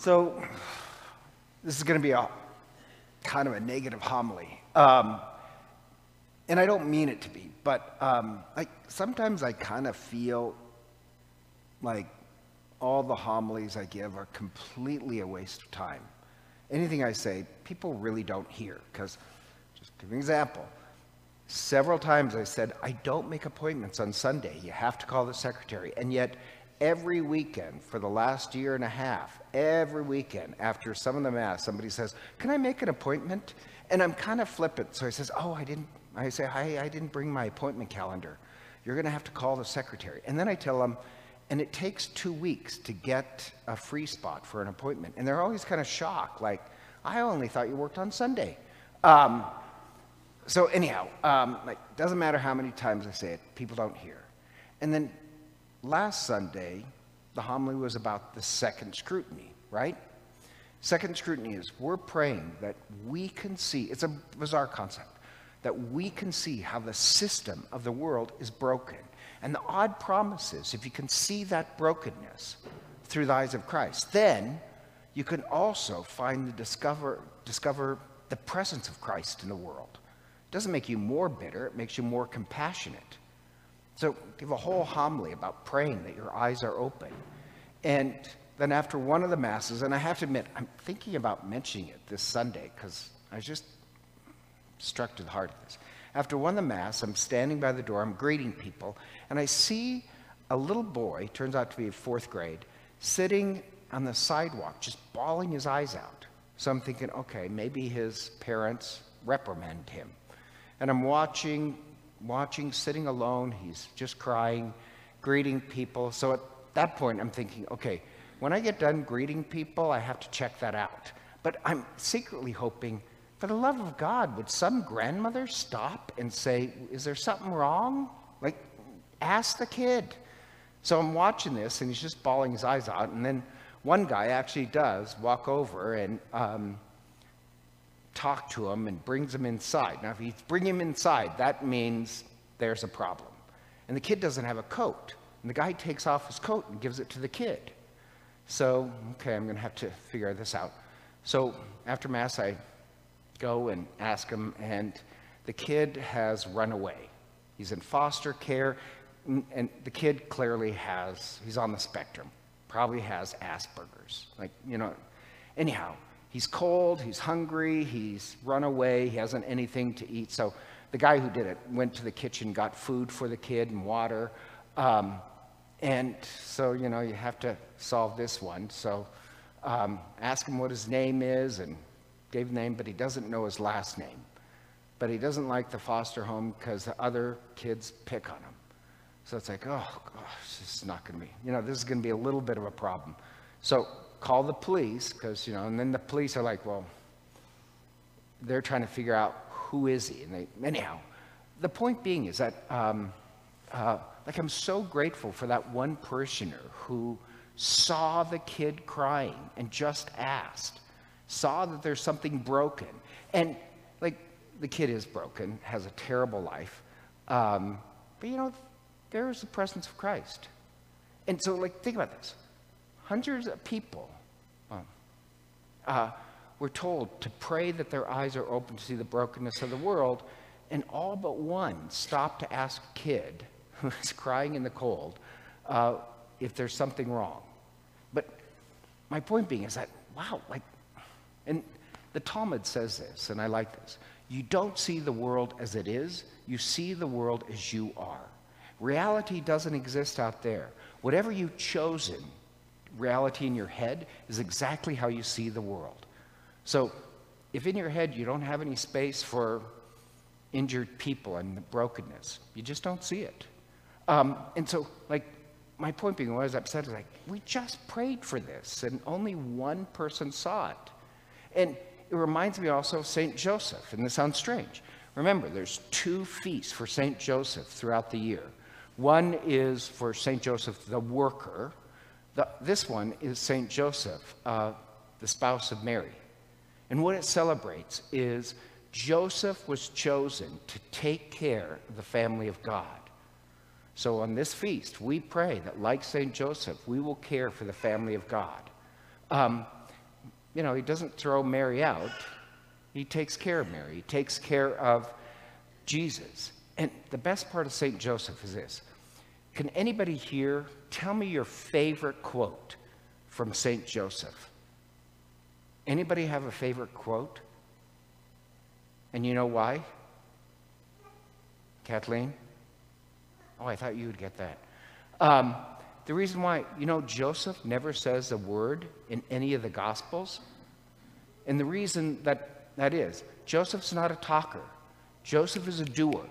So, this is going to be a kind of a negative homily. Um, and I don't mean it to be, but um, sometimes I kind of feel like all the homilies I give are completely a waste of time. Anything I say, people really don't hear. Because, just give an example. Several times I said, I don't make appointments on Sunday. You have to call the secretary. And yet, every weekend for the last year and a half, every weekend after some of the mass, somebody says, Can I make an appointment? And I'm kind of flippant. So I says, Oh, I didn't. I say, Hi, I didn't bring my appointment calendar. You're going to have to call the secretary. And then I tell them, and it takes two weeks to get a free spot for an appointment. And they're always kind of shocked, like, I only thought you worked on Sunday. Um, so anyhow, um, like, doesn't matter how many times I say it, people don't hear. And then last Sunday, the homily was about the second scrutiny, right? Second scrutiny is we're praying that we can see, it's a bizarre concept, that we can see how the system of the world is broken and the odd promise is if you can see that brokenness through the eyes of Christ, then you can also find the discover, discover the presence of Christ in the world. It doesn't make you more bitter, it makes you more compassionate. So give a whole homily about praying that your eyes are open. And then after one of the masses, and I have to admit, I'm thinking about mentioning it this Sunday because I was just struck to the heart of this. After one of the mass, I'm standing by the door, I'm greeting people, and I see a little boy, turns out to be fourth grade, sitting on the sidewalk, just bawling his eyes out. So I'm thinking, okay, maybe his parents reprimand him. And I'm watching, watching, sitting alone, he's just crying, greeting people. So at that point, I'm thinking, okay, when I get done greeting people, I have to check that out. But I'm secretly hoping for the love of God, would some grandmother stop and say, Is there something wrong? Like, ask the kid. So I'm watching this, and he's just bawling his eyes out. And then one guy actually does walk over and um, talk to him and brings him inside. Now, if he's bring him inside, that means there's a problem. And the kid doesn't have a coat. And the guy takes off his coat and gives it to the kid. So, okay, I'm going to have to figure this out. So after Mass, I go and ask him, and the kid has run away. He's in foster care, and the kid clearly has, he's on the spectrum, probably has Asperger's. Like, you know, anyhow, he's cold, he's hungry, he's run away, he hasn't anything to eat. So the guy who did it went to the kitchen, got food for the kid and water. Um, and so, you know, you have to solve this one. So um, ask him what his name is and gave the name, but he doesn't know his last name. But he doesn't like the foster home because the other kids pick on him. So it's like, oh gosh, this is not going to be, you know, this is going to be a little bit of a problem. So call the police because, you know, and then the police are like, well, they're trying to figure out who is he. And they, anyhow, the point being is that, um, uh, like, I'm so grateful for that one parishioner who saw the kid crying and just asked saw that there's something broken. And like the kid is broken, has a terrible life. Um, but you know, there's the presence of Christ. And so, like, think about this hundreds of people uh, were told to pray that their eyes are open to see the brokenness of the world, and all but one stopped to ask a kid who's crying in the cold uh, if there's something wrong. But my point being is that, wow, like, and the Talmud says this, and I like this. You don't see the world as it is, you see the world as you are. Reality doesn't exist out there. Whatever you've chosen, reality in your head, is exactly how you see the world. So if in your head you don't have any space for injured people and the brokenness, you just don't see it. Um, and so, like, my point being, what I was upset is like, we just prayed for this, and only one person saw it. And it reminds me also of St. Joseph, and this sounds strange. Remember, there's two feasts for St. Joseph throughout the year. One is for St. Joseph the worker. The, this one is St. Joseph, uh, the spouse of Mary. And what it celebrates is Joseph was chosen to take care of the family of God. So on this feast, we pray that, like St. Joseph, we will care for the family of God. Um, you know, he doesn't throw Mary out. He takes care of Mary. He takes care of Jesus. And the best part of St. Joseph is this. Can anybody here tell me your favorite quote from St. Joseph? Anybody have a favorite quote? And you know why? Kathleen? Oh, I thought you would get that. Um, the reason why, you know, Joseph never says a word in any of the Gospels. And the reason that that is, Joseph's not a talker, Joseph is a doer.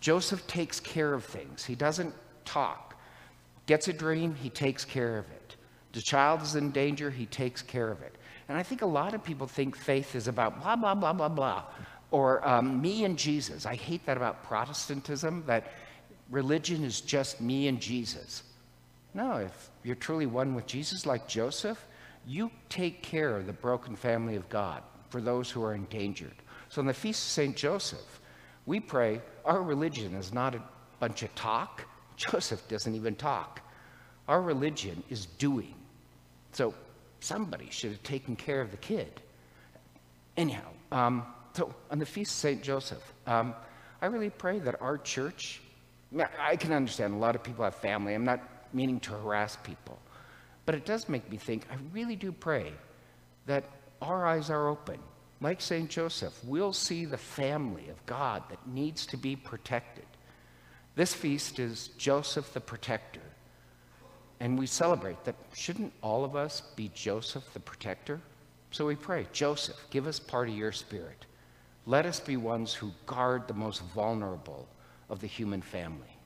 Joseph takes care of things, he doesn't talk. Gets a dream, he takes care of it. The child is in danger, he takes care of it. And I think a lot of people think faith is about blah, blah, blah, blah, blah, or um, me and Jesus. I hate that about Protestantism, that religion is just me and Jesus. No, if you're truly one with Jesus, like Joseph, you take care of the broken family of God for those who are endangered. So on the Feast of St. Joseph, we pray our religion is not a bunch of talk. Joseph doesn't even talk. Our religion is doing. So somebody should have taken care of the kid. Anyhow, um, so on the Feast of St. Joseph, um, I really pray that our church, I can understand a lot of people have family. I'm not meaning to harass people. But it does make me think, I really do pray that our eyes are open. Like St. Joseph, we'll see the family of God that needs to be protected. This feast is Joseph the Protector. And we celebrate that shouldn't all of us be Joseph the Protector? So we pray, Joseph, give us part of your spirit. Let us be ones who guard the most vulnerable of the human family.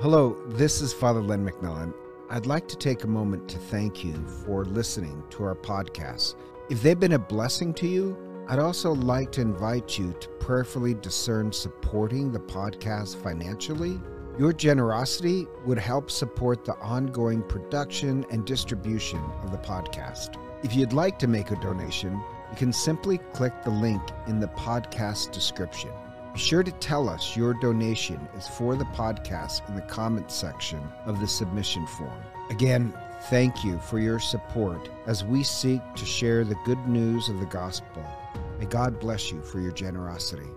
Hello, this is Father Len McMillan. I'd like to take a moment to thank you for listening to our podcast. If they've been a blessing to you, I'd also like to invite you to prayerfully discern supporting the podcast financially. Your generosity would help support the ongoing production and distribution of the podcast. If you'd like to make a donation, you can simply click the link in the podcast description. Be sure to tell us your donation is for the podcast in the comments section of the submission form. Again, thank you for your support as we seek to share the good news of the gospel. May God bless you for your generosity.